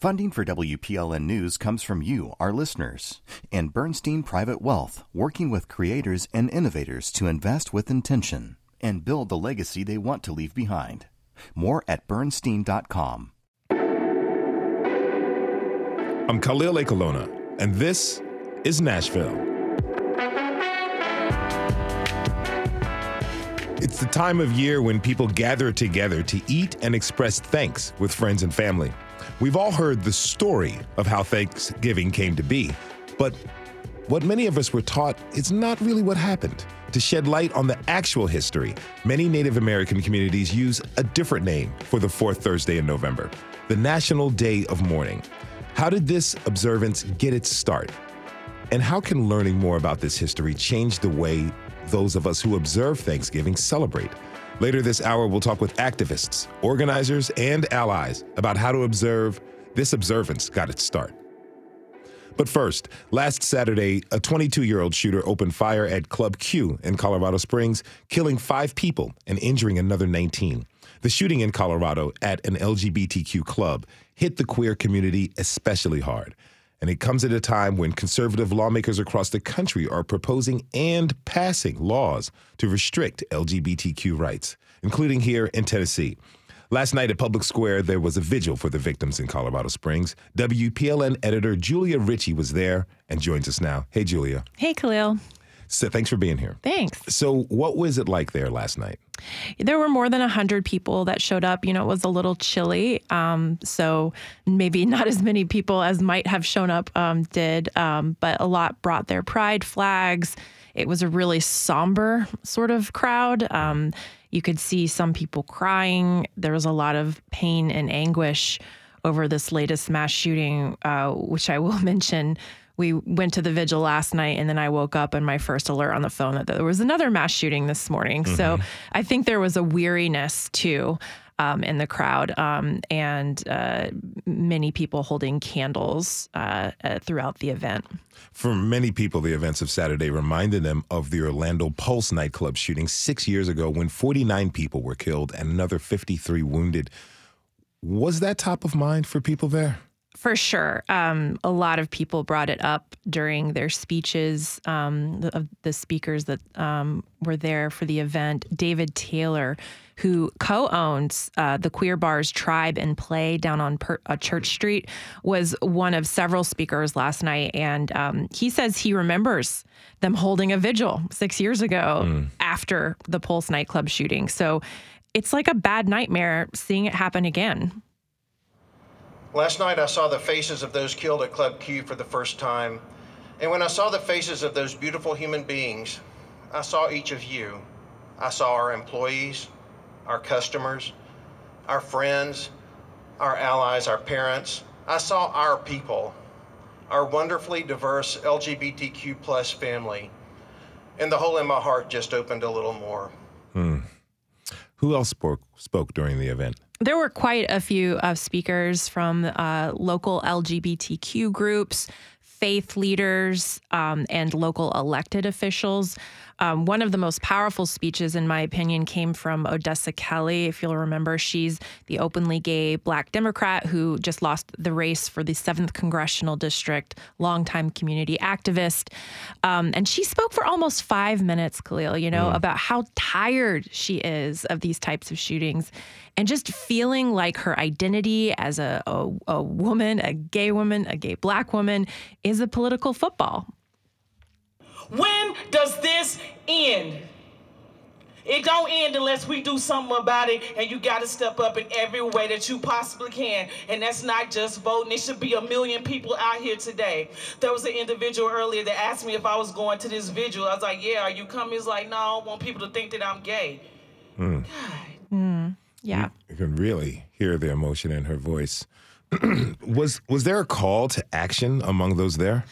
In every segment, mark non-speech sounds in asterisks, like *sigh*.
Funding for WPLN News comes from you, our listeners, and Bernstein Private Wealth, working with creators and innovators to invest with intention and build the legacy they want to leave behind. More at bernstein.com. I'm Khalil Ekulona, and this is Nashville. It's the time of year when people gather together to eat and express thanks with friends and family. We've all heard the story of how Thanksgiving came to be, but what many of us were taught is not really what happened. To shed light on the actual history, many Native American communities use a different name for the fourth Thursday in November the National Day of Mourning. How did this observance get its start? And how can learning more about this history change the way those of us who observe Thanksgiving celebrate? Later this hour, we'll talk with activists, organizers, and allies about how to observe this observance got its start. But first, last Saturday, a 22 year old shooter opened fire at Club Q in Colorado Springs, killing five people and injuring another 19. The shooting in Colorado at an LGBTQ club hit the queer community especially hard. And it comes at a time when conservative lawmakers across the country are proposing and passing laws to restrict LGBTQ rights, including here in Tennessee. Last night at Public Square, there was a vigil for the victims in Colorado Springs. WPLN editor Julia Ritchey was there and joins us now. Hey, Julia. Hey, Khalil. So thanks for being here. Thanks. So, what was it like there last night? There were more than 100 people that showed up. You know, it was a little chilly. Um, so, maybe *laughs* not as many people as might have shown up um, did, um, but a lot brought their pride flags. It was a really somber sort of crowd. Um, you could see some people crying. There was a lot of pain and anguish over this latest mass shooting, uh, which I will *laughs* mention we went to the vigil last night and then I woke up and my first alert on the phone that there was another mass shooting this morning. Mm-hmm. So I think there was a weariness too. Um, in the crowd, um, and uh, many people holding candles uh, uh, throughout the event. For many people, the events of Saturday reminded them of the Orlando Pulse nightclub shooting six years ago when 49 people were killed and another 53 wounded. Was that top of mind for people there? For sure. Um, a lot of people brought it up during their speeches um, of the speakers that um, were there for the event. David Taylor, who co owns uh, the Queer Bars Tribe and Play down on per- uh, Church Street, was one of several speakers last night. And um, he says he remembers them holding a vigil six years ago mm. after the Pulse nightclub shooting. So it's like a bad nightmare seeing it happen again. Last night I saw the faces of those killed at Club Q for the first time. And when I saw the faces of those beautiful human beings, I saw each of you. I saw our employees, our customers, our friends, our allies, our parents. I saw our people, our wonderfully diverse LGBTQ plus family. And the hole in my heart just opened a little more. Hmm. Who else spoke, spoke during the event? There were quite a few uh, speakers from uh, local LGBTQ groups, faith leaders, um, and local elected officials. Um, one of the most powerful speeches, in my opinion, came from Odessa Kelly. If you'll remember, she's the openly gay black Democrat who just lost the race for the 7th Congressional District, longtime community activist. Um, and she spoke for almost five minutes, Khalil, you know, mm. about how tired she is of these types of shootings and just feeling like her identity as a, a, a woman, a gay woman, a gay black woman is a political football. When does this end? It don't end unless we do something about it, and you got to step up in every way that you possibly can. And that's not just voting. It should be a million people out here today. There was an individual earlier that asked me if I was going to this vigil. I was like, "Yeah, are you coming?" He's like, "No, I don't want people to think that I'm gay." Mm. God. Mm. Yeah, you can really hear the emotion in her voice. *clears throat* was was there a call to action among those there?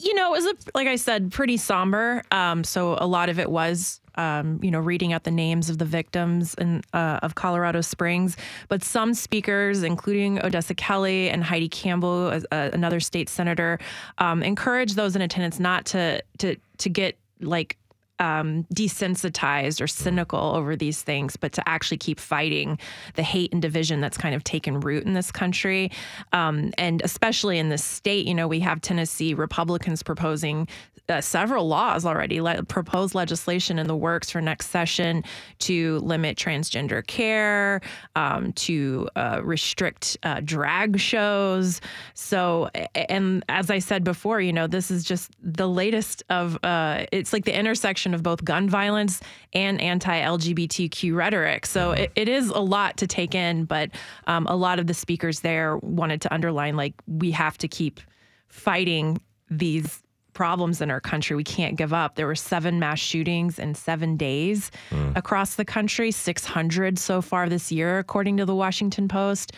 You know, it was a, like I said, pretty somber. Um, so a lot of it was, um, you know, reading out the names of the victims in, uh, of Colorado Springs. But some speakers, including Odessa Kelly and Heidi Campbell, uh, another state senator, um, encouraged those in attendance not to to to get like um, desensitized or cynical over these things, but to actually keep fighting the hate and division that's kind of taken root in this country. Um, and especially in this state, you know, we have Tennessee Republicans proposing uh, several laws already, le- proposed legislation in the works for next session to limit transgender care, um, to uh, restrict uh, drag shows. So, and as I said before, you know, this is just the latest of, uh, it's like the intersection of both gun violence and anti LGBTQ rhetoric. So it, it is a lot to take in, but um, a lot of the speakers there wanted to underline like, we have to keep fighting these problems in our country. We can't give up. There were seven mass shootings in seven days mm. across the country, 600 so far this year, according to the Washington Post.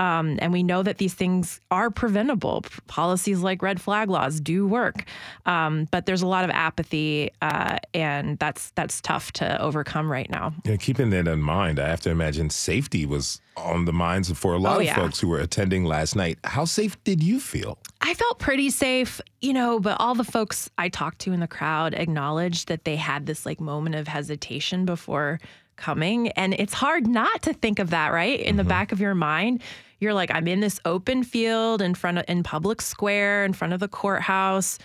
Um, and we know that these things are preventable. Policies like red flag laws do work, um, but there's a lot of apathy, uh, and that's that's tough to overcome right now. Yeah, keeping that in mind, I have to imagine safety was on the minds of for a lot oh, of yeah. folks who were attending last night. How safe did you feel? I felt pretty safe, you know, but all the folks I talked to in the crowd acknowledged that they had this like moment of hesitation before coming. And it's hard not to think of that, right? In mm-hmm. the back of your mind, you're like, I'm in this open field in front of, in public square, in front of the courthouse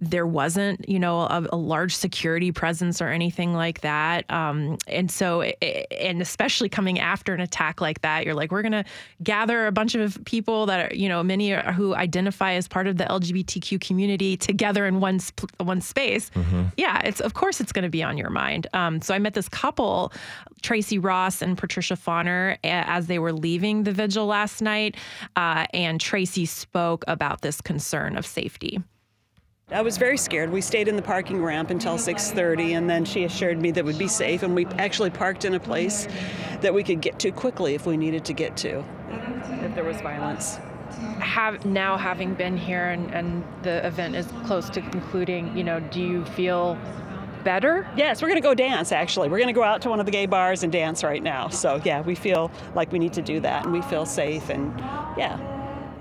there wasn't, you know, a, a, large security presence or anything like that. Um, and so, and especially coming after an attack like that, you're like, we're going to gather a bunch of people that are, you know, many are, who identify as part of the LGBTQ community together in one one space. Mm-hmm. Yeah, it's of course it's going to be on your mind. Um, so I met this couple, Tracy Ross and Patricia Fauner, as they were leaving the vigil last night, uh, and Tracy spoke about this concern of safety. I was very scared. We stayed in the parking ramp until 6:30 and then she assured me that we'd be safe and we actually parked in a place that we could get to quickly if we needed to get to if there was violence. Have now having been here and, and the event is close to concluding, you know, do you feel better? Yes, we're going to go dance actually. We're going to go out to one of the gay bars and dance right now. So, yeah, we feel like we need to do that and we feel safe and yeah.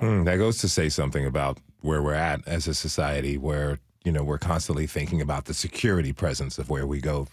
Mm, that goes to say something about where we're at as a society where you know we're constantly thinking about the security presence of where we go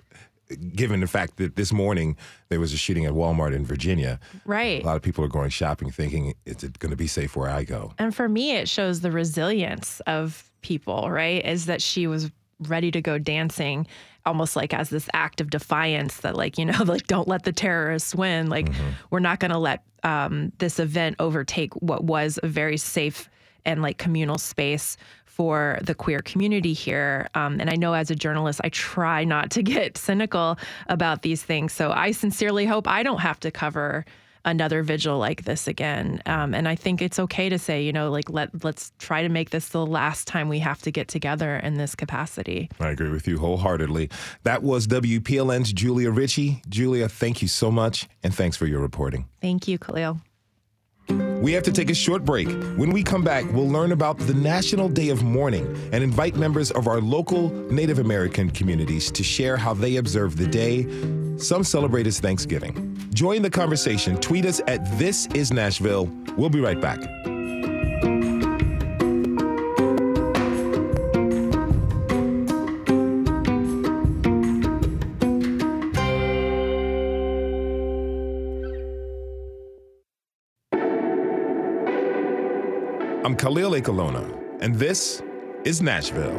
given the fact that this morning there was a shooting at Walmart in Virginia. Right. A lot of people are going shopping thinking, is it going to be safe where I go? And for me, it shows the resilience of people, right? Is that she was ready to go dancing almost like as this act of defiance that like you know *laughs* like don't let the terrorists win like mm-hmm. we're not going to let um, this event overtake what was a very safe and like communal space for the queer community here. Um, and I know as a journalist, I try not to *laughs* get cynical about these things. So I sincerely hope I don't have to cover another vigil like this again. Um, and I think it's okay to say, you know, like let let's try to make this the last time we have to get together in this capacity. I agree with you wholeheartedly. That was WPLN's Julia Ritchey. Julia, thank you so much, and thanks for your reporting. Thank you, Khalil. We have to take a short break. When we come back, we'll learn about the National Day of Mourning and invite members of our local Native American communities to share how they observe the day. Some celebrate as Thanksgiving. Join the conversation. Tweet us at This Is Nashville. We'll be right back. Khalil Ekulona, and this is Nashville.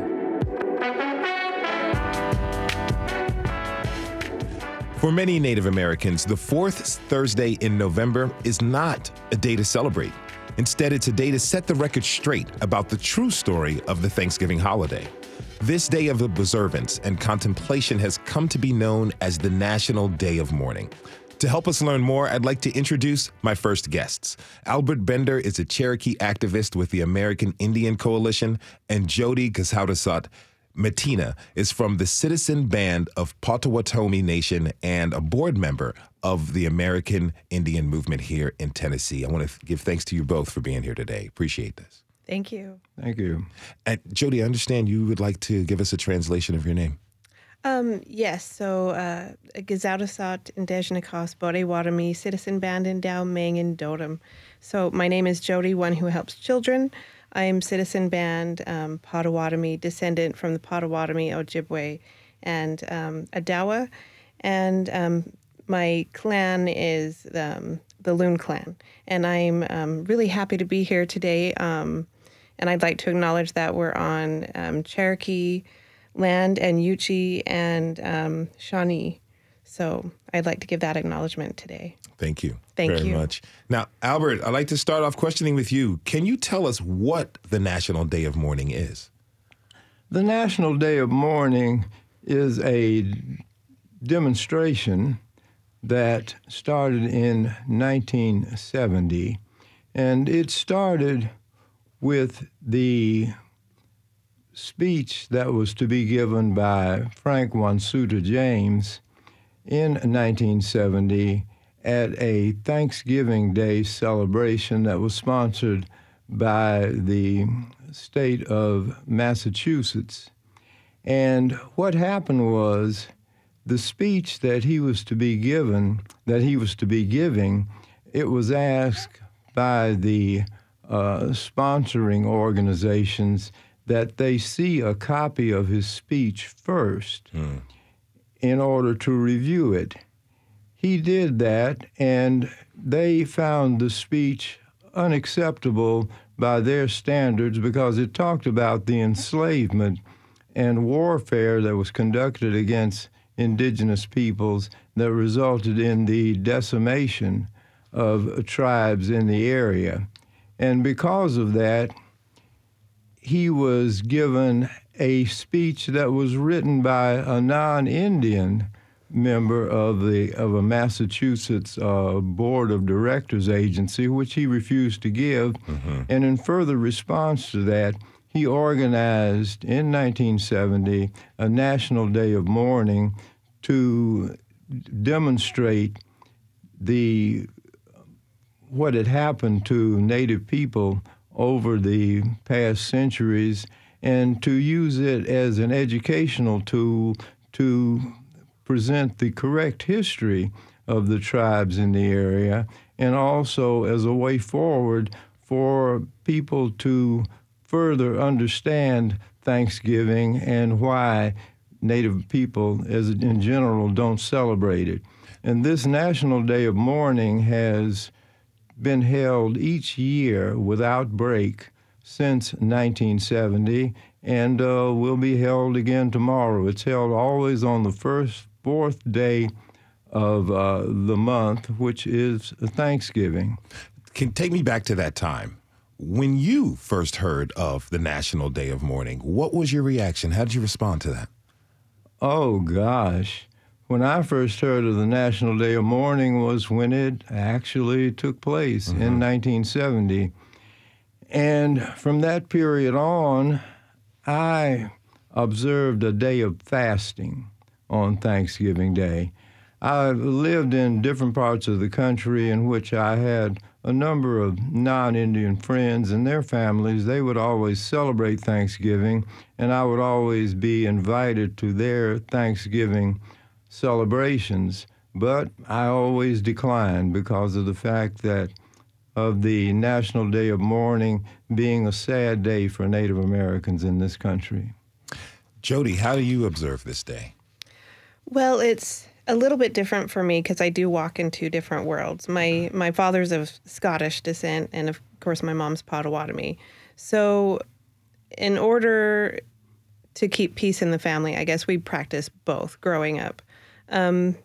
For many Native Americans, the fourth Thursday in November is not a day to celebrate. Instead, it's a day to set the record straight about the true story of the Thanksgiving holiday. This day of observance and contemplation has come to be known as the National Day of Mourning. To help us learn more, I'd like to introduce my first guests. Albert Bender is a Cherokee activist with the American Indian Coalition, and Jody Gzhadawsot Mattena is from the Citizen Band of Potawatomi Nation and a board member of the American Indian Movement here in Tennessee. I want to give thanks to you both for being here today. Appreciate this. Thank you. Thank you. And Jody, I understand you would like to give us a translation of your name. Um, yes, so uh, Gazautasat Indejnikos Borewarami Citizen Band in Dao Ming and Dodam. So my name is Jody, one who helps children. I am Citizen Band um, Potawatomi, descendant from the Potawatomi Ojibwe and um, Odawa, and um, my clan is um, the Loon clan, and I'm um, really happy to be here today. Um, and I'd like to acknowledge that we're on um, Cherokee land and Yuchi and um, Shawnee. So I'd like to give that acknowledgement today. Thank you Thank very you. Very much. Now, Albert, I'd like to start off questioning with you. Can you tell us what the National Day of Mourning is? The National Day of Mourning is a demonstration that started in 1970, and it started with the speech that was to be given by Frank Wamsutta James in 1970 at a Thanksgiving Day celebration that was sponsored by the state of Massachusetts. And what happened was the speech that he was to be given, that he was to be giving, it was asked by the uh, sponsoring organizations that they see a copy of his speech first in order to review it. He did that, and they found the speech unacceptable by their standards because it talked about the enslavement and warfare that was conducted against indigenous peoples that resulted in the decimation of tribes in the area. And because of that, he was given a speech that was written by a non-Indian member of the of a Massachusetts uh, board of directors agency, which he refused to give. And in further response to that, he organized in 1970 a national day of mourning to demonstrate the what had happened to Native people over the past centuries and to use it as an educational tool to present the correct history of the tribes in the area and also as a way forward for people to further understand Thanksgiving and why Native people, as in general, don't celebrate it. And this National Day of Mourning has been held each year without break since 1970 and uh, will be held again tomorrow. It's held always on the first, fourth day of uh, the month, which is Thanksgiving. Can take me back to that time. When you first heard of the National Day of Mourning, what was your reaction? How did you respond to that? Oh gosh. When I first heard of the National Day of Mourning was when it actually took place in mm-hmm. 1970. And from that period on, I observed a day of fasting on Thanksgiving Day. I lived in different parts of the country in which I had a number of non Indian friends and their families. They would always celebrate Thanksgiving, and I would always be invited to their Thanksgiving celebrations. But I always declined because of the fact that of the National Day of Mourning being a sad day for Native Americans in this country. Jody, how do you observe this day? Well, it's a little bit different for me because I do walk in two different worlds. My my father's of Scottish descent, and of course, my mom's Potawatomi. So, in order to keep peace in the family, I guess we practice both growing up. Um,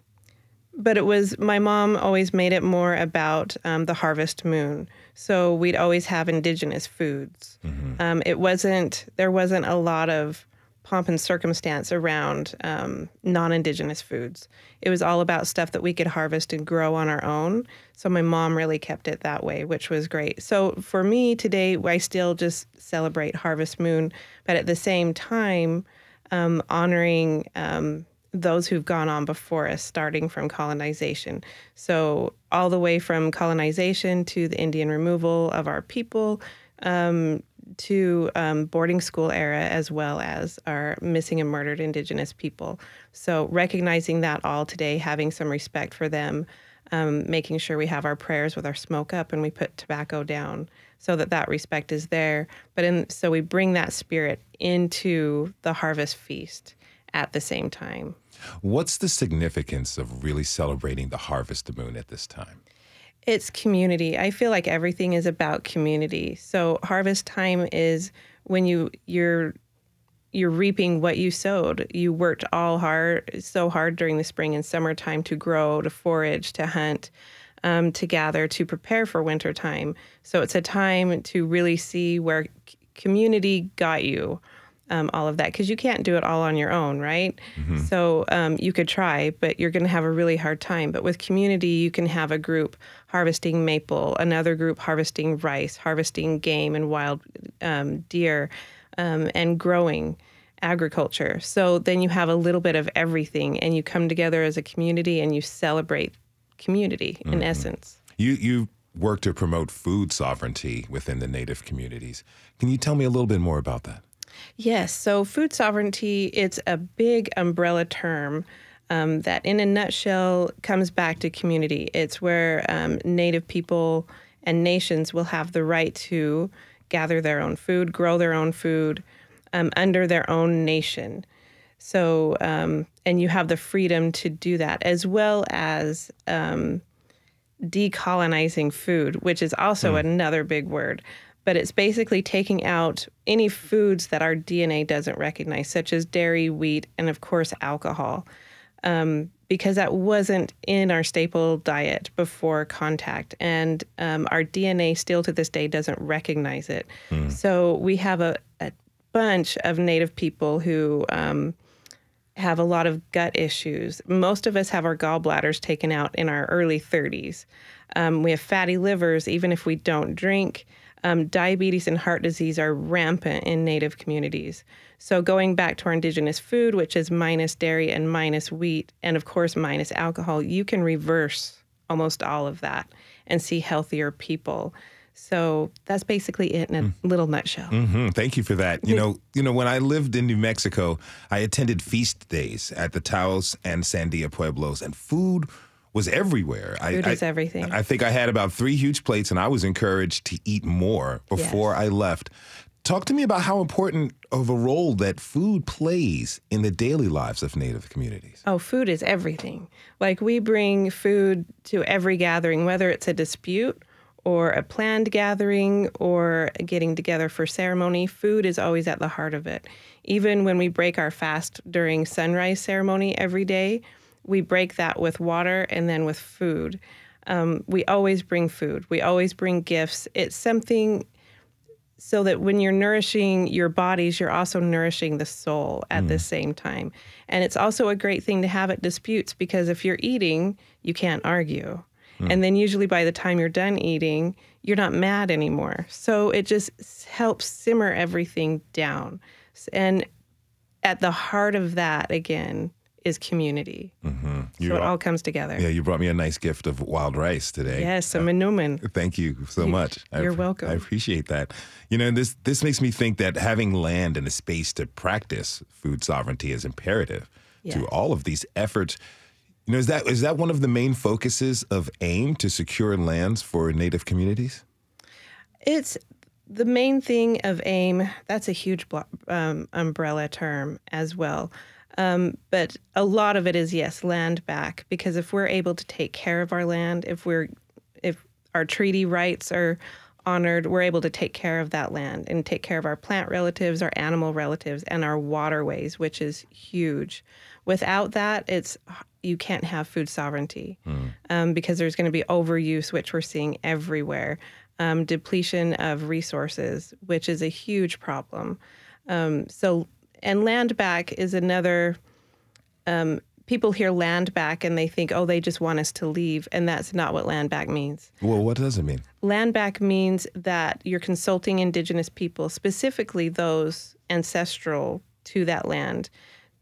but it was my mom always made it more about um, the harvest moon. So we'd always have indigenous foods. Um, it wasn't there wasn't a lot of pomp and circumstance around um, non-indigenous foods. It was all about stuff that we could harvest and grow on our own. So my mom really kept it that way, which was great. So for me today, I still just celebrate Harvest Moon, but at the same time, um, honoring um, those who've gone on before us, starting from colonization. So, all the way from colonization to the Indian removal of our people um, to um, boarding school era, as well as our missing and murdered Indigenous people. So, recognizing that all today, having some respect for them, um, making sure we have our prayers with our smoke up and we put tobacco down so that that respect is there. But in, so we bring that spirit into the harvest feast at the same time. What's the significance of really celebrating the harvest moon at this time? It's community. I feel like everything is about community. So harvest time is when you you're you're reaping what you sowed. You worked all hard, so hard during the spring and summertime to grow, to forage, to hunt, um, to gather, to prepare for winter time. So it's a time to really see where c- community got you. Um, all of that because you can't do it all on your own, right? So um, you could try, but you're going to have a really hard time. But with community, you can have a group harvesting maple, another group harvesting rice, harvesting game and wild um, deer, um, and growing agriculture. So then you have a little bit of everything, and you come together as a community and you celebrate community in essence. You you work to promote food sovereignty within the native communities. Can you tell me a little bit more about that? Yes. So food sovereignty, it's a big umbrella term um, that, in a nutshell, comes back to community. It's where um, Native people and nations will have the right to gather their own food, grow their own food um, under their own nation. So, um, and you have the freedom to do that, as well as um, decolonizing food, which is also another big word. But it's basically taking out any foods that our DNA doesn't recognize, such as dairy, wheat, and of course, alcohol, um, because that wasn't in our staple diet before contact. And um, our DNA still to this day doesn't recognize it. So we have a, a bunch of Native people who. Um, have a lot of gut issues. Most of us have our gallbladders taken out in our early 30s. Um, we have fatty livers, even if we don't drink. Um, diabetes and heart disease are rampant in Native communities. So, going back to our indigenous food, which is minus dairy and minus wheat, and of course, minus alcohol, you can reverse almost all of that and see healthier people. So, that's basically it in a little nutshell. hmm Thank you for that. You know, *laughs* you know, when I lived in New Mexico, I attended feast days at the Taos and Sandia Pueblos, and food was everywhere. Food I, is I- everything. I think I had about three huge plates, and I was encouraged to eat more before Yes. I left. Talk to me about how important of a role that food plays in the daily lives of Native communities. Oh, food is everything. Like we bring food to every gathering, whether it's a dispute or a planned gathering or getting together for ceremony, food is always at the heart of it. Even when we break our fast during sunrise ceremony every day, we break that with water and then with food. Um, we always bring food. We always bring gifts. It's something so that when you're nourishing your bodies, you're also nourishing the soul at the same time. And it's also a great thing to have at disputes because if you're eating, you can't argue. And then usually by the time you're done eating, you're not mad anymore. So it just helps simmer everything down. And at the heart of that, again, is community. You so it all comes together. yeah, you brought me a nice gift of wild rice today. Yes, a manoomin. Thank you so much. You're app- welcome. I appreciate that. You know, this this makes me think that having land and a space to practice food sovereignty is imperative to all of these efforts. You know, is that is that one of the main focuses of AIM to secure lands for Native communities? It's the main thing of AIM. That's a huge um, umbrella term as well. Um, but a lot of it is yes, land back. Because if we're able to take care of our land, if we're if our treaty rights are honored, we're able to take care of that land and take care of our plant relatives, our animal relatives, and our waterways, which is huge. Without that, it's you can't have food sovereignty um, because there's going to be overuse, which we're seeing everywhere, um, depletion of resources, which is a huge problem. Um, so, and land back is another. Um, people hear land back and they think, oh, they just want us to leave, and that's not what land back means. Well, what does it mean? Land back means that you're consulting indigenous people, specifically those ancestral to that land,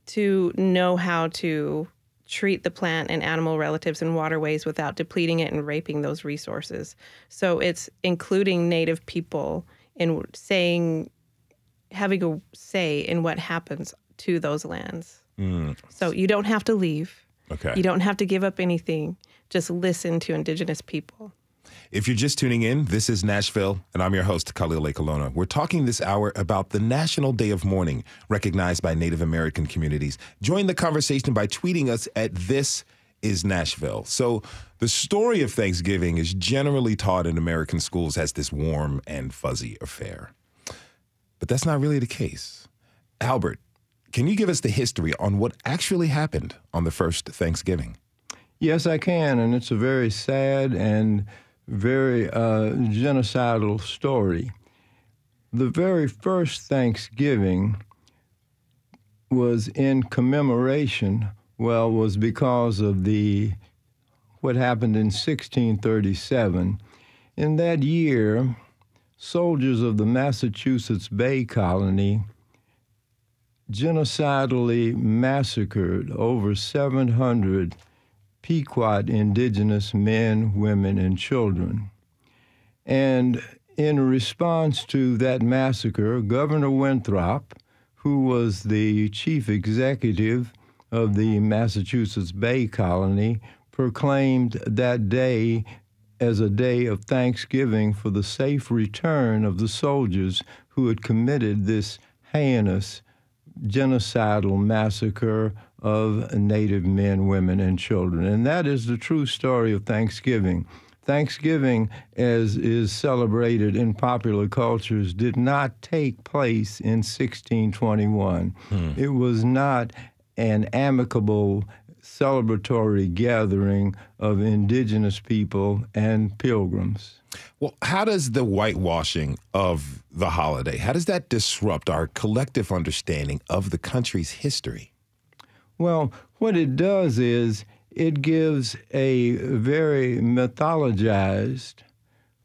to know how to treat the plant and animal relatives and waterways without depleting it and raping those resources. So it's including native people in saying, having a say in what happens to those lands. Mm. So you don't have to leave. Okay. You don't have to give up anything. Just listen to indigenous people. If you're just tuning in, this is Nashville, and I'm your host, Khalil Ekulona. We're talking this hour about the National Day of Mourning, recognized by Native American communities. Join the conversation by tweeting us at This Is Nashville. So, the story of Thanksgiving is generally taught in American schools as this warm and fuzzy affair. But that's not really the case. Albert, can you give us the history on what actually happened on the first Thanksgiving? Yes, I can, and it's a very sad and very uh, genocidal story. The very first Thanksgiving was in commemoration, well, was because of the what happened in 1637. In that year, soldiers of the Massachusetts Bay Colony genocidally massacred over 700 Pequot indigenous men, women, and children. And in response to that massacre, Governor Winthrop, who was the chief executive of the Massachusetts Bay Colony, proclaimed that day as a day of thanksgiving for the safe return of the soldiers who had committed this heinous genocidal massacre of Native men, women, and children. And that is the true story of Thanksgiving. Thanksgiving, as is celebrated in popular cultures, did not take place in 1621. Hmm. It was not an amicable celebratory gathering of indigenous people and pilgrims. Well, how does the whitewashing of the holiday, how does that disrupt our collective understanding of the country's history? Well, what it does is it gives a very mythologized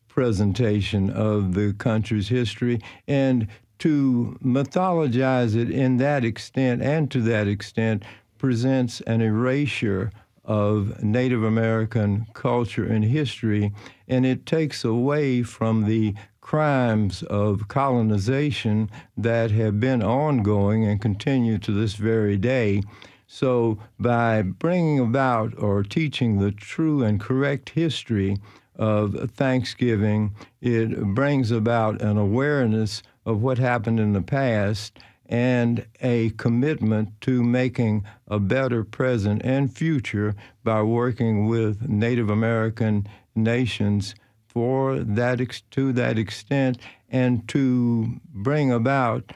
presentation of the country's history and to mythologize it in that extent and to that extent presents an erasure of Native American culture and history, and it takes away from the crimes of colonization that have been ongoing and continue to this very day. So, by bringing about or teaching the true and correct history of Thanksgiving, it brings about an awareness of what happened in the past and a commitment to making a better present and future by working with Native American nations for that ex- to that extent and to bring about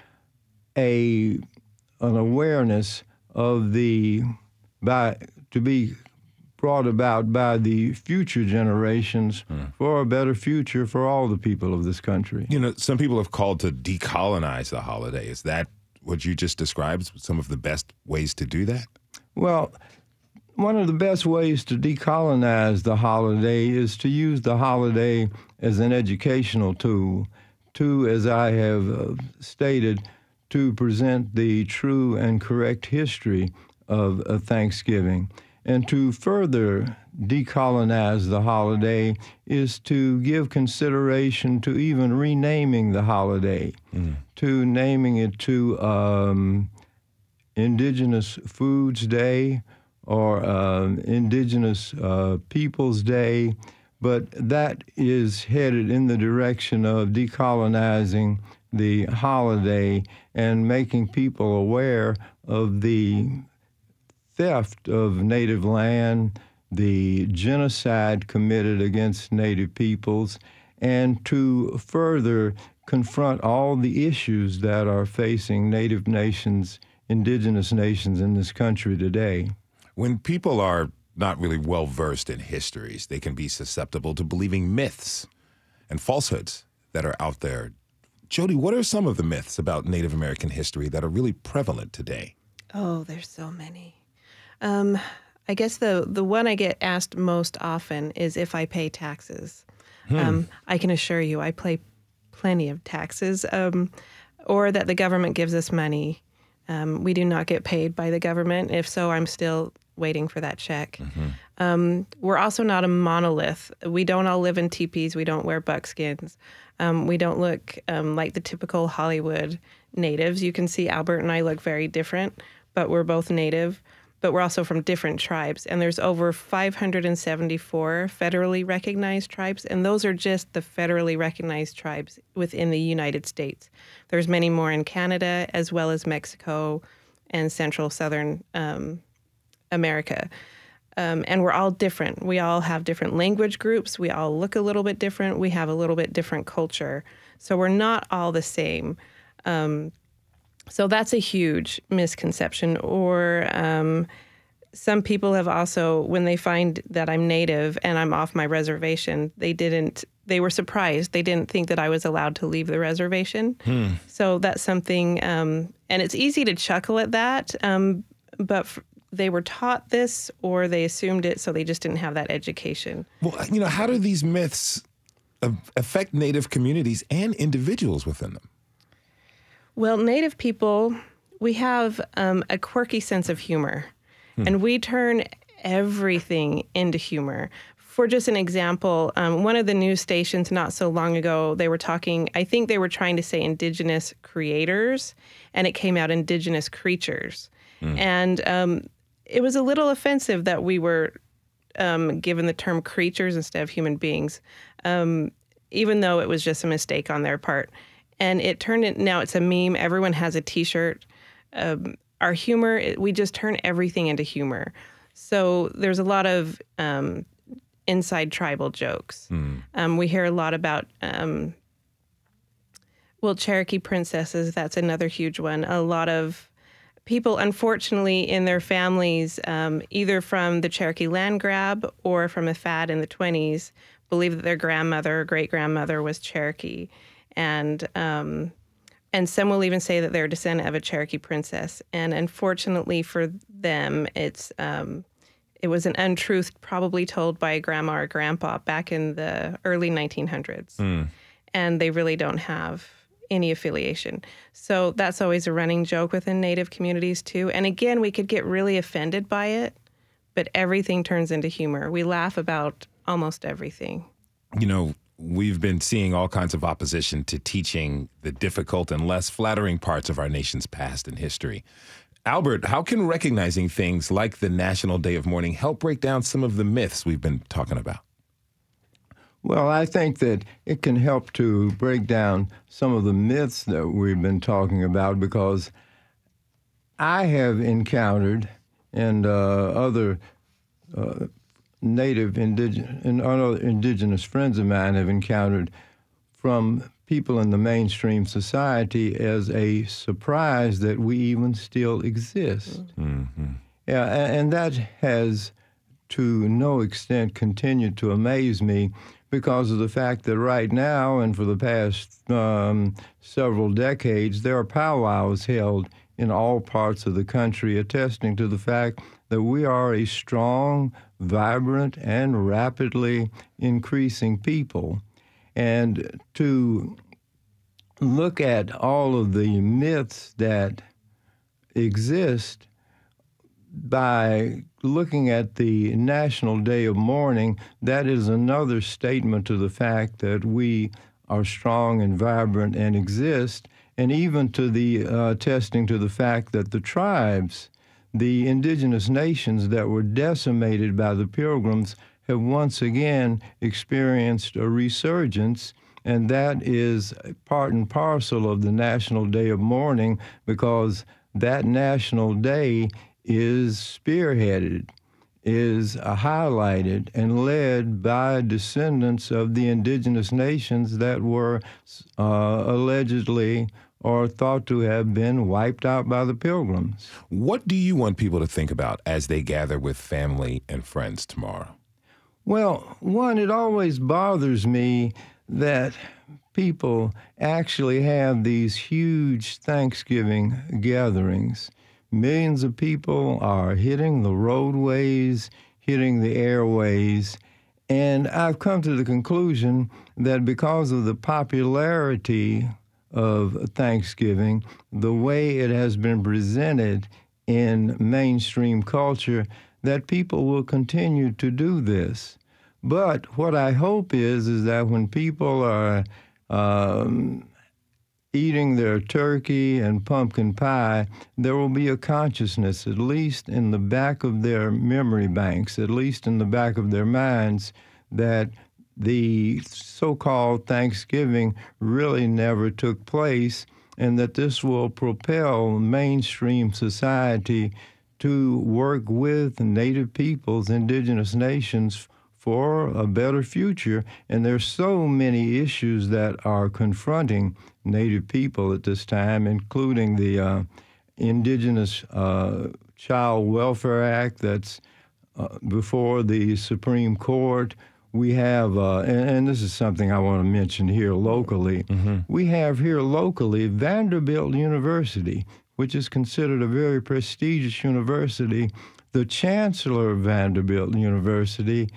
a an awareness of the by to be brought about by the future generations mm. for a better future for all the people of this country. You know, some people have called to decolonize the holiday. Is that what you just described? Some of the best ways to do that? Well, one of the best ways to decolonize the holiday is to use the holiday as an educational tool, to, as I have uh, stated, to present the true and correct history of, of Thanksgiving. And to further decolonize the holiday is to give consideration to even renaming the holiday, mm. to naming it to um, Indigenous Foods Day or um, Indigenous uh, Peoples Day, but that is headed in the direction of decolonizing the holiday and making people aware of the theft of native land, the genocide committed against native peoples, and to further confront all the issues that are facing native nations, indigenous nations in this country today. When people are not really well versed in histories, they can be susceptible to believing myths and falsehoods that are out there Jody, what are some of the myths about Native American history that are really prevalent today? Oh, there's so many. Um, I guess the the one I get asked most often is if I pay taxes. Hmm. Um, I can assure you, I pay plenty of taxes, um, or that the government gives us money. Um, we do not get paid by the government. If so, I'm still waiting for that check. Mm-hmm. Um, we're also not a monolith. We don't all live in teepees. We don't wear buckskins. Um, we don't look um, like the typical Hollywood natives. You can see Albert and I look very different, but we're both native. But we're also from different tribes. And there's over 574 federally recognized tribes, and those are just the federally recognized tribes within the United States. There's many more in Canada as well as Mexico and Central Southern um, America. Um, and we're all different. We all have different language groups. We all look a little bit different. We have a little bit different culture. So we're not all the same. Um, so that's a huge misconception. Or um, some people have also, when they find that I'm native and I'm off my reservation, they didn't, they were surprised. They didn't think that I was allowed to leave the reservation. Hmm. So that's something, um, and it's easy to chuckle at that, um, but f- they were taught this or they assumed it, so they just didn't have that education. Well, you know, how do these myths affect Native communities and individuals within them? Well, Native people, we have um, a quirky sense of humor, and we turn everything into humor. For just an example, um, one of the news stations not so long ago, they were talking, I think they were trying to say indigenous creators, and it came out indigenous creatures. And um, it was a little offensive that we were um, given the term creatures instead of human beings, um, even though it was just a mistake on their part. And it turned it now it's a meme. Everyone has a T-shirt. Um, our humor, we just turn everything into humor. So there's a lot of um, inside tribal jokes. Um, we hear a lot about. Um, well, Cherokee princesses, that's another huge one. A lot of people, unfortunately, in their families, um, either from the Cherokee land grab or from a fad in the 20s, believe that their grandmother or great grandmother was Cherokee. And um, and some will even say that they're a descendant of a Cherokee princess. And unfortunately for them, it's um, it was an untruth probably told by a grandma or grandpa back in the early 1900s. And they really don't have any affiliation. So that's always a running joke within Native communities, too. And again, we could get really offended by it, but everything turns into humor. We laugh about almost everything. You know, we've been seeing all kinds of opposition to teaching the difficult and less flattering parts of our nation's past and history. Albert, how can recognizing things like the National Day of Mourning help break down some of the myths we've been talking about? Well, I think that it can help to break down some of the myths that we've been talking about because I have encountered and uh, other uh, native indigenous and other indigenous friends of mine have encountered from people in the mainstream society as a surprise that we even still exist. Yeah, a- and that has to no extent continued to amaze me because of the fact that right now and for the past um, several decades, there are powwows held in all parts of the country attesting to the fact that we are a strong, vibrant, and rapidly increasing people. And to look at all of the myths that exist by looking at the National Day of Mourning, that is another statement to the fact that we are strong and vibrant and exist, and even to the uh, attesting to the fact that the tribes, the indigenous nations that were decimated by the pilgrims, have once again experienced a resurgence. And that is part and parcel of the National Day of Mourning because that National Day is spearheaded, is highlighted, and led by descendants of the indigenous nations that were uh, allegedly or thought to have been wiped out by the pilgrims. What do you want people to think about as they gather with family and friends tomorrow? Well, one, it always bothers me that people actually have these huge Thanksgiving gatherings. Millions of people are hitting the roadways, hitting the airways, and I've come to the conclusion that because of the popularity of Thanksgiving, the way it has been presented in mainstream culture, that people will continue to do this. But what I hope is is that when people are um, eating their turkey and pumpkin pie, there will be a consciousness, at least in the back of their memory banks, at least in the back of their minds, that the so called Thanksgiving really never took place, and that this will propel mainstream society to work with Native peoples, indigenous nations for a better future. And there's so many issues that are confronting Native people at this time, including the uh, Indigenous uh, Child Welfare Act that's uh, before the Supreme Court. We have, uh, and, and, this is something I want to mention here locally. Mm-hmm. We have here locally Vanderbilt University, which is considered a very prestigious university. The chancellor of Vanderbilt University,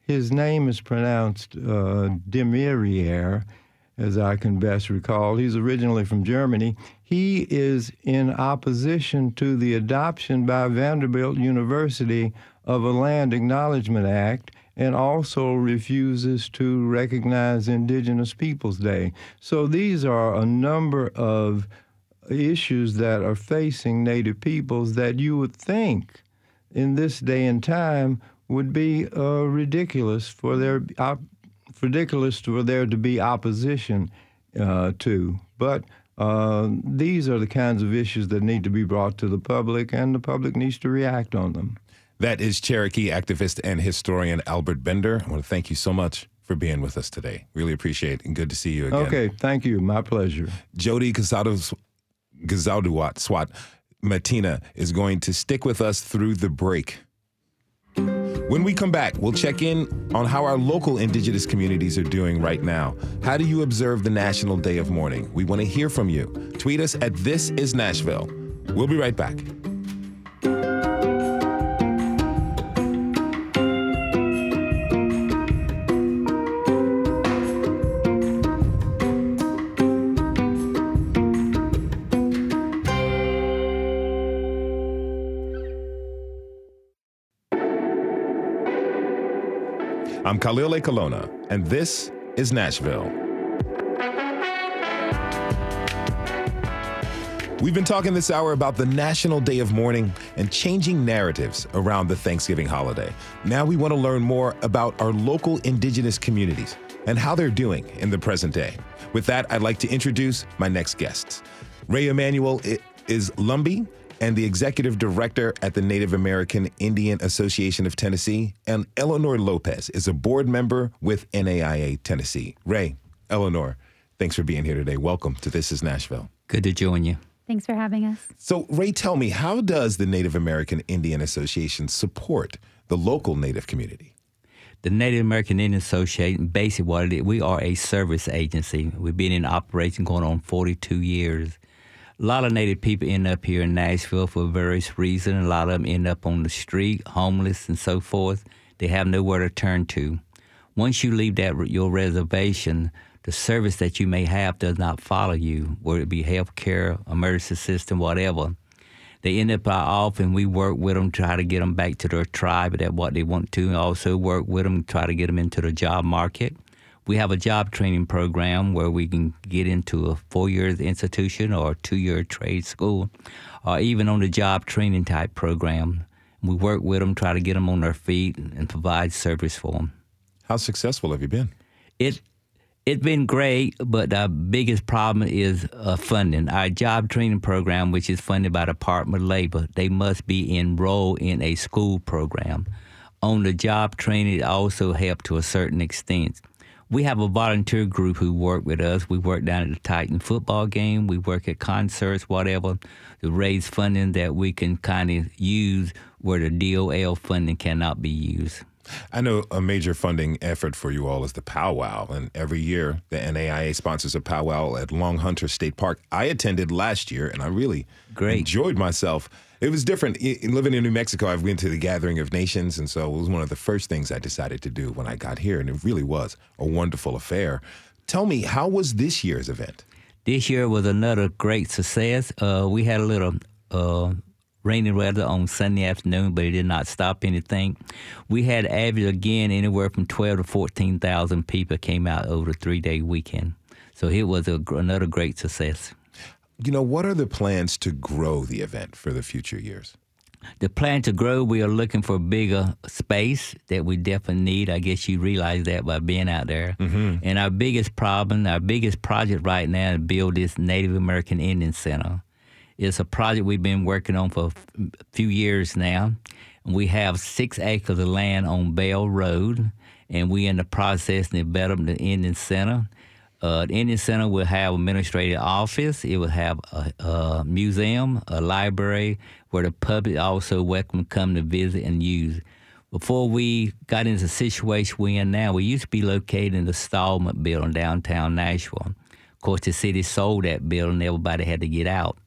his name is pronounced uh, Demirier as I can best recall. He's originally from Germany. He is in opposition to the adoption by Vanderbilt University of a Land Acknowledgement Act and also refuses to recognize Indigenous Peoples Day. So these are a number of issues that are facing Native peoples that you would think in this day and time would be uh, ridiculous for their uh, ridiculous for there to be opposition uh, to. But uh, these are the kinds of issues that need to be brought to the public, and the public needs to react on them. That is Cherokee activist and historian Albert Bender. I want to thank you so much for being with us today. Really appreciate it and good to see you again. Okay, thank you. My pleasure. Jody Gzhadawsot Swat Mattena is going to stick with us through the break. When we come back, we'll check in on how our local indigenous communities are doing right now. How do you observe the National Day of Mourning? We want to hear from you. Tweet us at This Is Nashville. We'll be right back. I'm Khalil Ekulona, and this is Nashville. We've been talking this hour about the National Day of Mourning and changing narratives around the Thanksgiving holiday. Now we want to learn more about our local indigenous communities and how they're doing in the present day. With that, I'd like to introduce my next guests. Ray Emanuel is Lumbee and the executive director at the Native American Indian Association of Tennessee. And Eleanor Lopez is a board member with NAIA Tennessee. Ray, Eleanor, thanks for being here today. Welcome to This is Nashville. Good to join you. Thanks for having us. So, Ray, tell me, how does the Native American Indian Association support the local Native community? The Native American Indian Association, basically what it is, we are a service agency. We've been in operation going on 42 years a lot of Native people end up here in Nashville for various reasons. A lot of them end up on the street, homeless, and so forth. They have nowhere to turn to. Once you leave that your reservation, the service that you may have does not follow you, whether it be health care, emergency system, whatever. They end up office, and we work with them, try to get them back to their tribe at what they want to, and also work with them, try to get them into the job market. We have a job training program where we can get into a four year institution or two year trade school, or even on the job training type program. We work with them, try to get them on their feet, and provide service for them. How successful have you been? It it's been great, but the biggest problem is uh, funding. Our job training program, which is funded by the Department of Labor, they must be enrolled in a school program. On the job training, it also helps to a certain extent we have a volunteer group who work with us. We work down at the Titan football game. We work at concerts, whatever, to raise funding that we can kind of use where the DOL funding cannot be used. I know a major funding effort for you all is the powwow, and every year the NAIA sponsors a powwow at Long Hunter State Park. I attended last year, and I really Great. enjoyed myself it was different. In living in New Mexico, I went to the Gathering of Nations, and so it was one of the first things I decided to do when I got here, and it really was a wonderful affair. Tell me, how was this year's event? This year was another great success. Uh, we had a little uh, rainy weather on Sunday afternoon, but it did not stop anything. We had average again anywhere from twelve to fourteen thousand people came out over the three day weekend. So it was a, another great success. You know, what are the plans to grow the event for the future years? The plan to grow, we are looking for bigger space that we definitely need. I guess you realize that by being out there. Mm-hmm. And our biggest problem, our biggest project right now is build this Native American Indian Center. It's a project we've been working on for a few years now. We have six acres of land on Bell Road, and we're in the process of developing the Indian Center. Uh, the Indian Center will have an administrative office. It will have a, a, museum, a library, where the public also welcome to come to visit and use. Before we got into the situation we're in now, we used to be located in the Stahlman building downtown Nashville. Of course, the city sold that building. Everybody had to get out.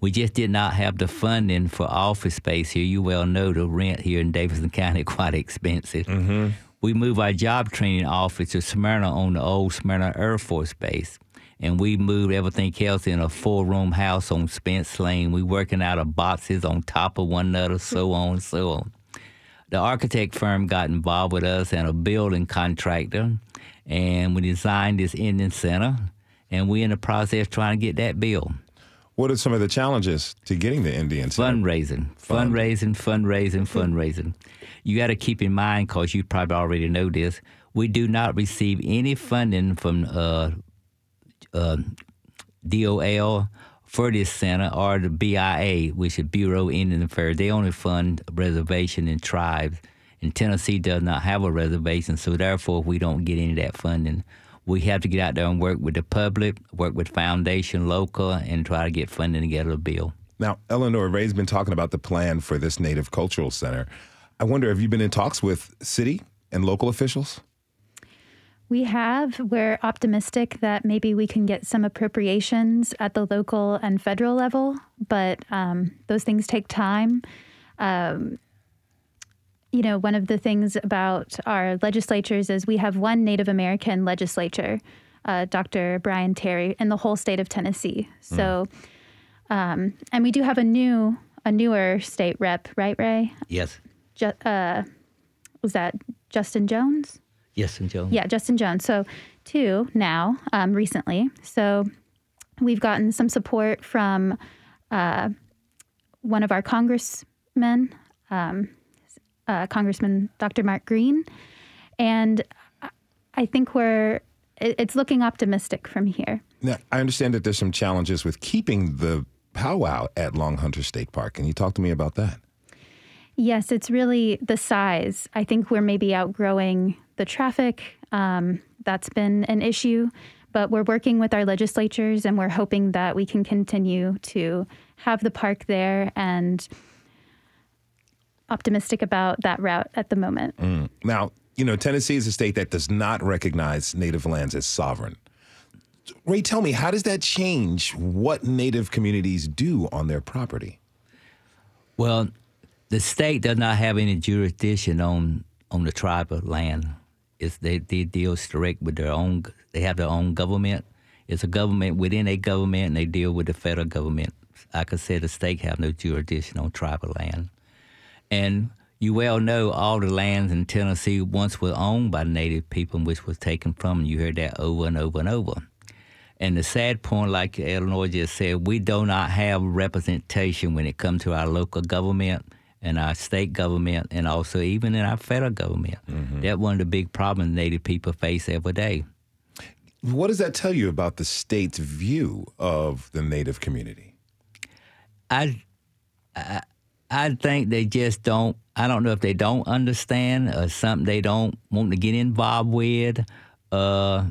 We just did not have the funding for office space here. You well know the rent here in Davidson County *laughs* quite expensive. Mm-hmm we moved our job training office to Smyrna on the old Smyrna Air Force Base. And we moved everything else in a four room house on Spence Lane. We working out of boxes on top of one another, so *laughs* on and so on. The architect firm got involved with us and a building contractor, and we designed this Indian Center, and we're in the process trying to get that built. What are some of the challenges to getting the Indians? Fundraising, Fund. fundraising, fundraising, fundraising you got to keep in mind, because you probably already know this, we do not receive any funding from uh, uh, DOL for this center or the BIA, which is Bureau of Indian Affairs. They only fund reservation and tribes. And Tennessee does not have a reservation, so therefore we don't get any of that funding. We have to get out there and work with the public, work with foundation, local, and try to get funding to get a bill. Now, Eleanor Ray's been talking about the plan for this Native Cultural Center. I wonder, have you been in talks with city and local officials? We have. We're optimistic that maybe we can get some appropriations at the local and federal level, but um, those things take time. Um, you know, one of the things about our legislatures is we have one Native American legislature, uh, Dr. Bryan Terry, in the whole state of Tennessee. So, mm. um, and we do have a new, a newer state rep, right, Ray? Yes Ju- uh, was that Justin Jones? Justin Jones. Yeah, Justin Jones. So two now, um, recently. So we've gotten some support from uh, one of our congressmen, um, uh, Congressman Dr. Mark Green, and I think we're it's looking optimistic from here. Now, I understand that there's some challenges with keeping the powwow at Long Hunter State Park. Can you talk to me about that? Yes, it's really the size. I think we're maybe outgrowing the traffic. Um, that's been an issue, but we're working with our legislatures and we're hoping that we can continue to have the park there and optimistic about that route at the moment. Mm. Now, you know, Tennessee is a state that does not recognize native lands as sovereign. Ray, tell me, how does that change what native communities do on their property? Well, the state does not have any jurisdiction on on the tribal land. It's they, they deal direct with their own. They have their own government. It's a government within a government, and they deal with the federal government. Like I said, the state have no jurisdiction on tribal land. And you well know all the lands in Tennessee once were owned by Native people, which was taken from them. You heard that over and over and over. And the sad point, like Eleanor just said, we do not have representation when it comes to our local government and our state government and also even in our federal government. Mm-hmm. That's one of the big problems Native people face every day. What does that tell you about the state's view of the Native community? I, I, I think they just don't. I don't know if they don't understand or something they don't want to get involved with. Uh,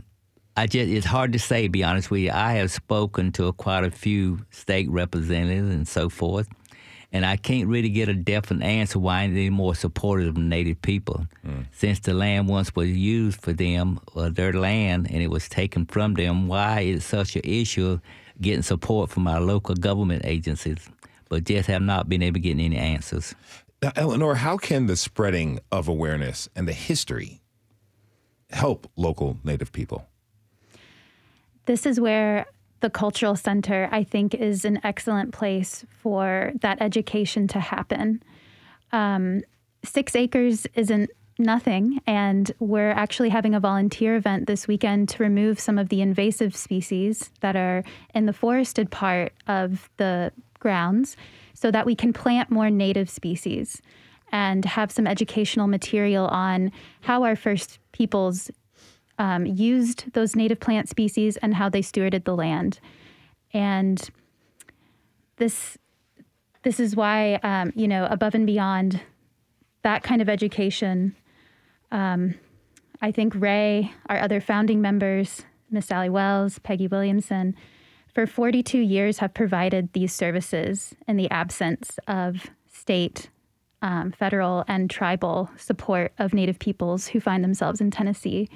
I just it's hard to say. Be honest with you, I have spoken to quite a few state representatives and so forth, and I can't really get a definite answer why they're more supportive of Native people. Mm. Since the land once was used for them, or their land, and it was taken from them, why is such an issue getting support from our local government agencies? But just have not been able to get any answers. Now, Eleanor, how can the spreading of awareness and the history help local Native people? This is where the cultural center, I think, is an excellent place for that education to happen. Um, six acres isn't nothing. And we're actually having a volunteer event this weekend to remove some of the invasive species that are in the forested part of the grounds so that we can plant more native species and have some educational material on how our first peoples um, used those native plant species and how they stewarded the land. And this this is why um, you know above and beyond that kind of education um, i think ray our other founding members miss sally wells peggy williamson for 42 years have provided these services in the absence of state um, federal and tribal support of native peoples who find themselves in tennessee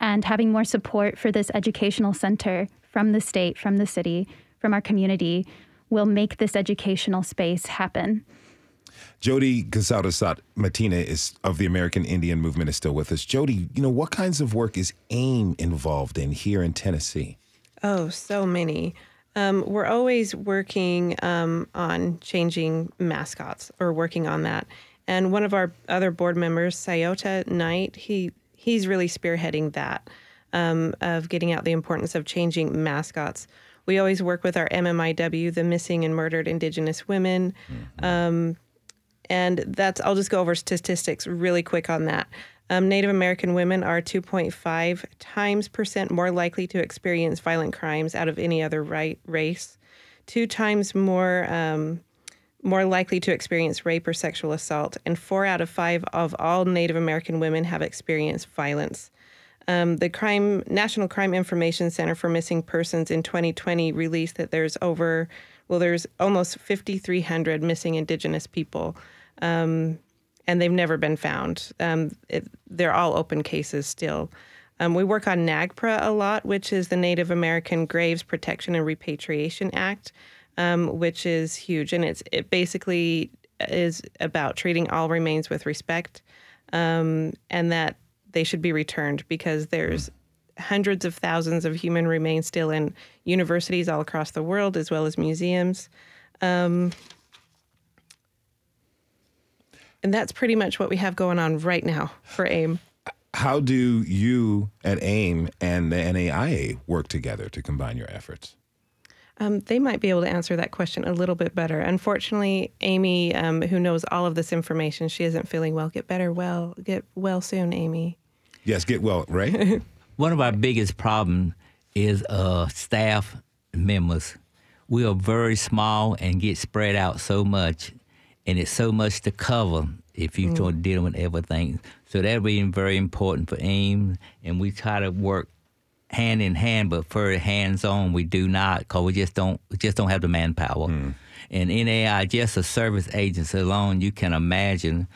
and having more support for this educational center from the state from the city from our community will make this educational space happen. Jody Gzhadawsot Mattena is of the American Indian Movement is still with us. Jody, you know, what kinds of work is AIM involved in here in Tennessee? Oh, so many. Um, we're always working um, on changing mascots or working on that. And one of our other board members, Sayota Knight, he he's really spearheading that um, of getting out the importance of changing mascots. We always work with our MMIW, the Missing and Murdered Indigenous Women. Mm-hmm. Um, and that's, I'll just go over statistics really quick on that. Um, Native American women are 2.5 times percent more likely to experience violent crimes out of any other right, race, two times more um, more likely to experience rape or sexual assault, and four out of five of all Native American women have experienced violence. Um, the crime National Crime Information Center for Missing Persons in 2020 released that there's over, well, there's almost 5,300 missing Indigenous people, um, and they've never been found. Um, it, they're all open cases still. Um, we work on NAGPRA a lot, which is the Native American Graves Protection and Repatriation Act, um, which is huge, and it's it basically is about treating all remains with respect, um, and that they should be returned because there's hundreds of thousands of human remains still in universities all across the world as well as museums. Um, and that's pretty much what we have going on right now for AIM. How do you at AIM and the NAIA work together to combine your efforts? Um, they might be able to answer that question a little bit better. Unfortunately, Amy, um, who knows all of this information, she isn't feeling well. Get better well. Get well soon, Amy. Yes, get well, right? *laughs* One of our biggest problems is uh, staff members. We are very small and get spread out so much, and it's so much to cover if you're mm. dealing with everything. So that being very important for AIM, and we try to work hand in hand, but for hands on, we do not because we just don't we just don't have the manpower. Mm. And NAI, just a service agency alone, you can imagine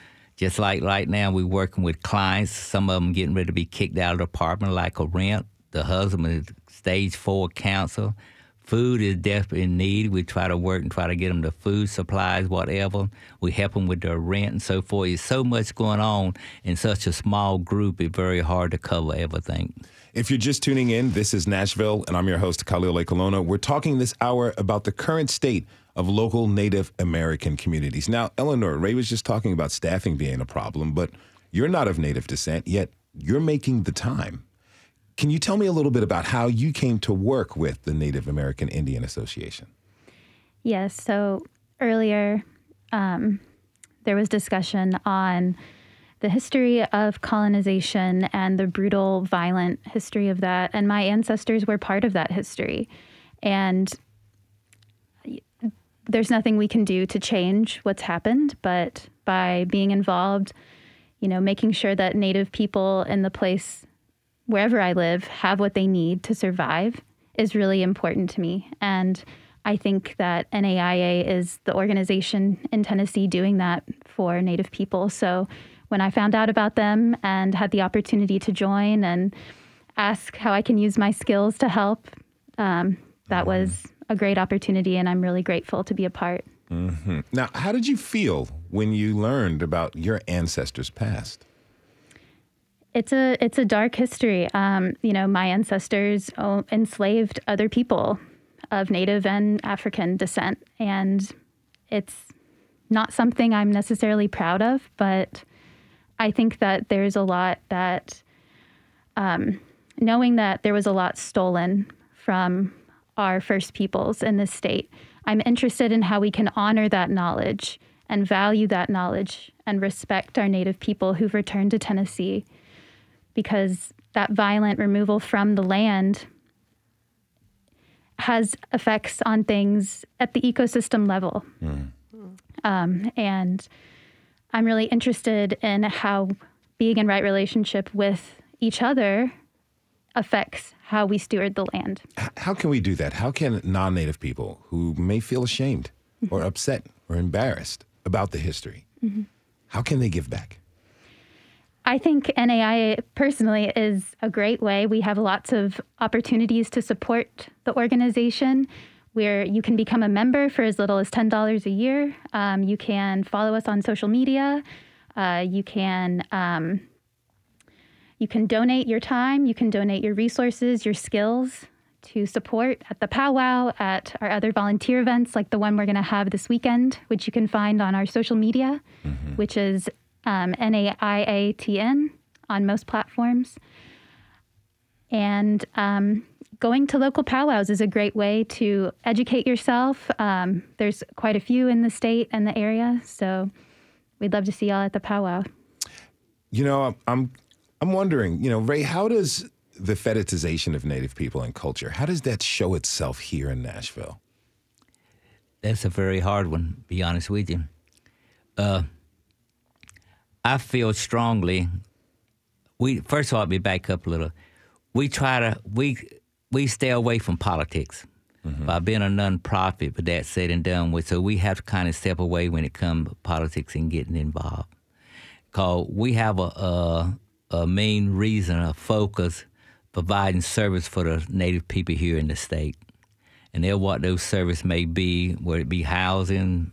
just like right now, we're working with clients. Some of them getting ready to be kicked out of the apartment, like a rent. The husband is stage four cancer. Food is desperately in need. We try to work and try to get them the food supplies, whatever. We help them with their rent and so forth. There's so much going on in such a small group. It's very hard to cover everything. If you're just tuning in, this is Nashville, and I'm your host, Khalil Ekulona. We're talking this hour about the current state of local Native American communities. Now, Eleanor, Ray was just talking about staffing being a problem, but you're not of Native descent, yet you're making the time. Can you tell me a little bit about how you came to work with the Native American Indian Association? Yes. So earlier, um, there was discussion on the history of colonization and the brutal, violent history of that. And my ancestors were part of that history. And there's nothing we can do to change what's happened, but by being involved, you know, making sure that Native people in the place wherever I live have what they need to survive is really important to me. And I think that NAIA is the organization in Tennessee doing that for Native people. So when I found out about them and had the opportunity to join and ask how I can use my skills to help, um, that was a great opportunity, and I'm really grateful to be a part. Mm-hmm. Now, how did you feel when you learned about your ancestors' past? It's a it's a dark history. Um, you know, my ancestors enslaved other people of Native and African descent, and it's not something I'm necessarily proud of, but I think that there's a lot that, um, knowing that there was a lot stolen from our First Peoples in this state, I'm interested in how we can honor that knowledge and value that knowledge and respect our Native people who've returned to Tennessee because that violent removal from the land has effects on things at the ecosystem level. Mm. Um, and I'm really interested in how being in right relationship with each other affects how we steward the land. How can we do that? How can non native people who may feel ashamed mm-hmm. or upset or embarrassed about the history, mm-hmm. how can they give back? I think NAI personally is a great way. We have lots of opportunities to support the organization where you can become a member for as little as $10 a year. Um, you can follow us on social media. Uh, you can um, you can donate your time. You can donate your resources, your skills to support at the powwow, at our other volunteer events like the one we're going to have this weekend, which you can find on our social media, mm-hmm. which is um, NAIATN on most platforms. And um, going to local powwows is a great way to educate yourself. Um, there's quite a few in the state and the area, so we'd love to see y'all at the powwow. You know, I'm I'm wondering, you know, Ray, how does the fetishization of Native people and culture, how does that show itself here in Nashville? That's a very hard one, be honest with you. Uh, I feel strongly. We first of all, let me back up a little. We try to we we stay away from politics mm-hmm. by being a nonprofit. But that said and done with, so we have to kind of step away when it comes to politics and getting involved. Cause we have a, a a main reason, a focus, providing service for the native people here in the state. And they're what those service may be, whether it be housing,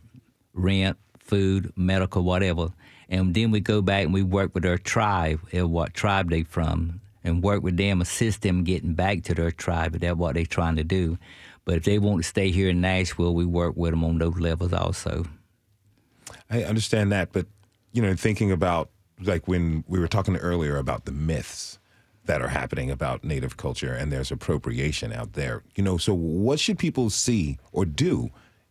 rent, food, medical, whatever. And then we go back and we work with their tribe, and what tribe they from, and work with them, assist them getting back to their tribe. That's what they're trying to do. But if they want to stay here in Nashville, we work with them on those levels also. I understand that, but you know, thinking about like when we were talking earlier about the myths that are happening about native culture and there's appropriation out there. You know, so what should people see or do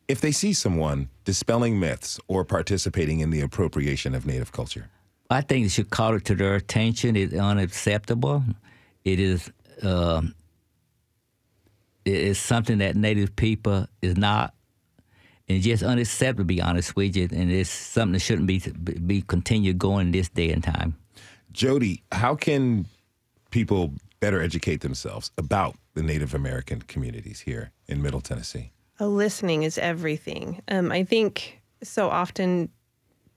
if they see someone dispelling myths or participating in the appropriation of native culture? I think they should call it to their attention. It's unacceptable. It is uh, it is something that native people is not and just unacceptable, to be honest with you. And it's something that shouldn't be be continued going this day and time. Jody, how can people better educate themselves about the Native American communities here in Middle Tennessee? Listening is everything. Um, I think so often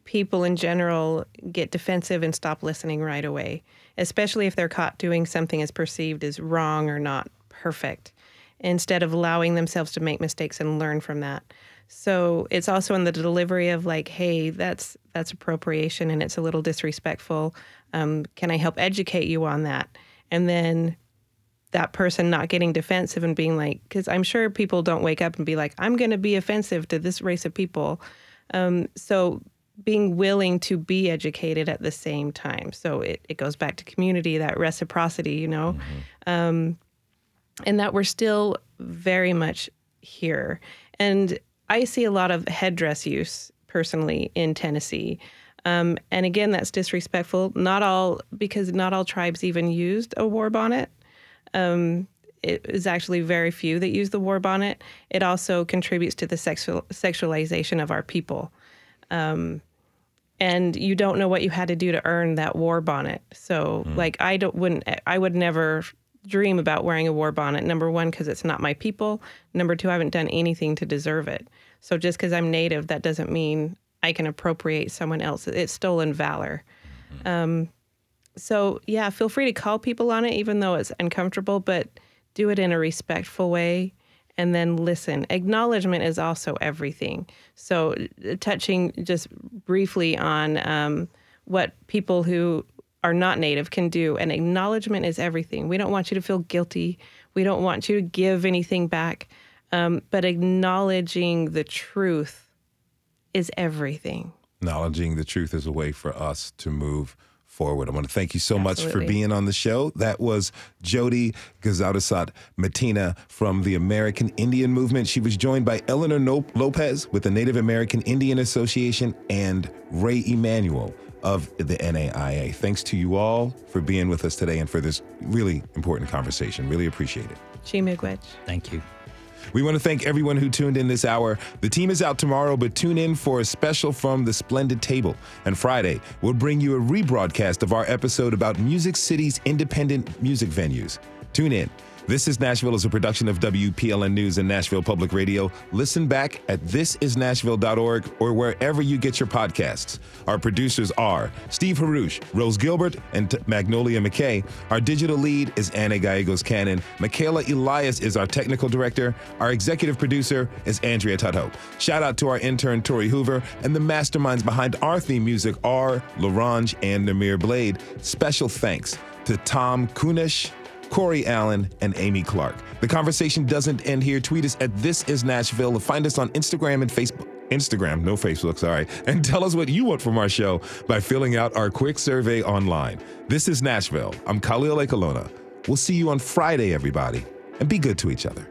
people in general get defensive and stop listening right away, especially if they're caught doing something as perceived as wrong or not perfect, instead of allowing themselves to make mistakes and learn from that. So it's also in the delivery of like, hey, that's that's appropriation and it's a little disrespectful. Um, can I help educate you on that? And then that person not getting defensive and being like, because I'm sure people don't wake up and be like, I'm going to be offensive to this race of people. Um, so being willing to be educated at the same time. So it, it goes back to community, that reciprocity, you know, mm-hmm. um, and that we're still very much here. And I see a lot of headdress use personally in Tennessee. Um, and again, that's disrespectful. Not all, because not all tribes even used a war bonnet. Um, it is actually very few that use the war bonnet. It also contributes to the sexual sexualization of our people. Um, and you don't know what you had to do to earn that war bonnet. So, mm. like, I don't wouldn't I would never dream about wearing a war bonnet. Number one, because it's not my people. Number two, I haven't done anything to deserve it. So just because I'm native, that doesn't mean I can appropriate someone else. It's stolen valor. Mm-hmm. Um, so yeah, feel free to call people on it, even though it's uncomfortable, but do it in a respectful way and then listen. Acknowledgement is also everything. So, uh, touching just briefly on um, what people who are not native can do. And acknowledgement is everything. We don't want you to feel guilty. We don't want you to give anything back. Um, but acknowledging the truth is everything. Acknowledging the truth is a way for us to move forward. I want to thank you so much for being on the show. That was Jody Gzhadawsot Mattena from the American Indian Movement. She was joined by Eleanor No- Lopez with the Native American Indian Association and Ray Emanuel of the NAIA. Thanks to you all for being with us today and for this really important conversation. Really appreciate it. Chi-miigwech. Thank you. We want to thank everyone who tuned in this hour. The team is out tomorrow, but tune in for a special from the Splendid Table. And Friday, we'll bring you a rebroadcast of our episode about Music City's independent music venues. Tune in. This is Nashville is a production of WPLN News and Nashville Public Radio. Listen back at thisisnashville.org or wherever you get your podcasts. Our producers are Steve Haruch, Rose Gilbert, and T- Magnolia McKay. Our digital lead is Anna Gallegos Cannon. Michaela Elias is our technical director. Our executive producer is Andrea Tudhope. Shout out to our intern Tori Hoover and the masterminds behind our theme music are Larange and Namir Blade. Special thanks to Tom Kunish. Corey Allen, and Amy Clark. The conversation doesn't end here. Tweet us at This Is Nashville. Find us on Instagram and Facebook. Instagram, no Facebook, sorry. *laughs* And tell us what you want from our show by filling out our quick survey online. This is Nashville. I'm Khalil Ekulona. We'll see you on Friday, everybody, and be good to each other.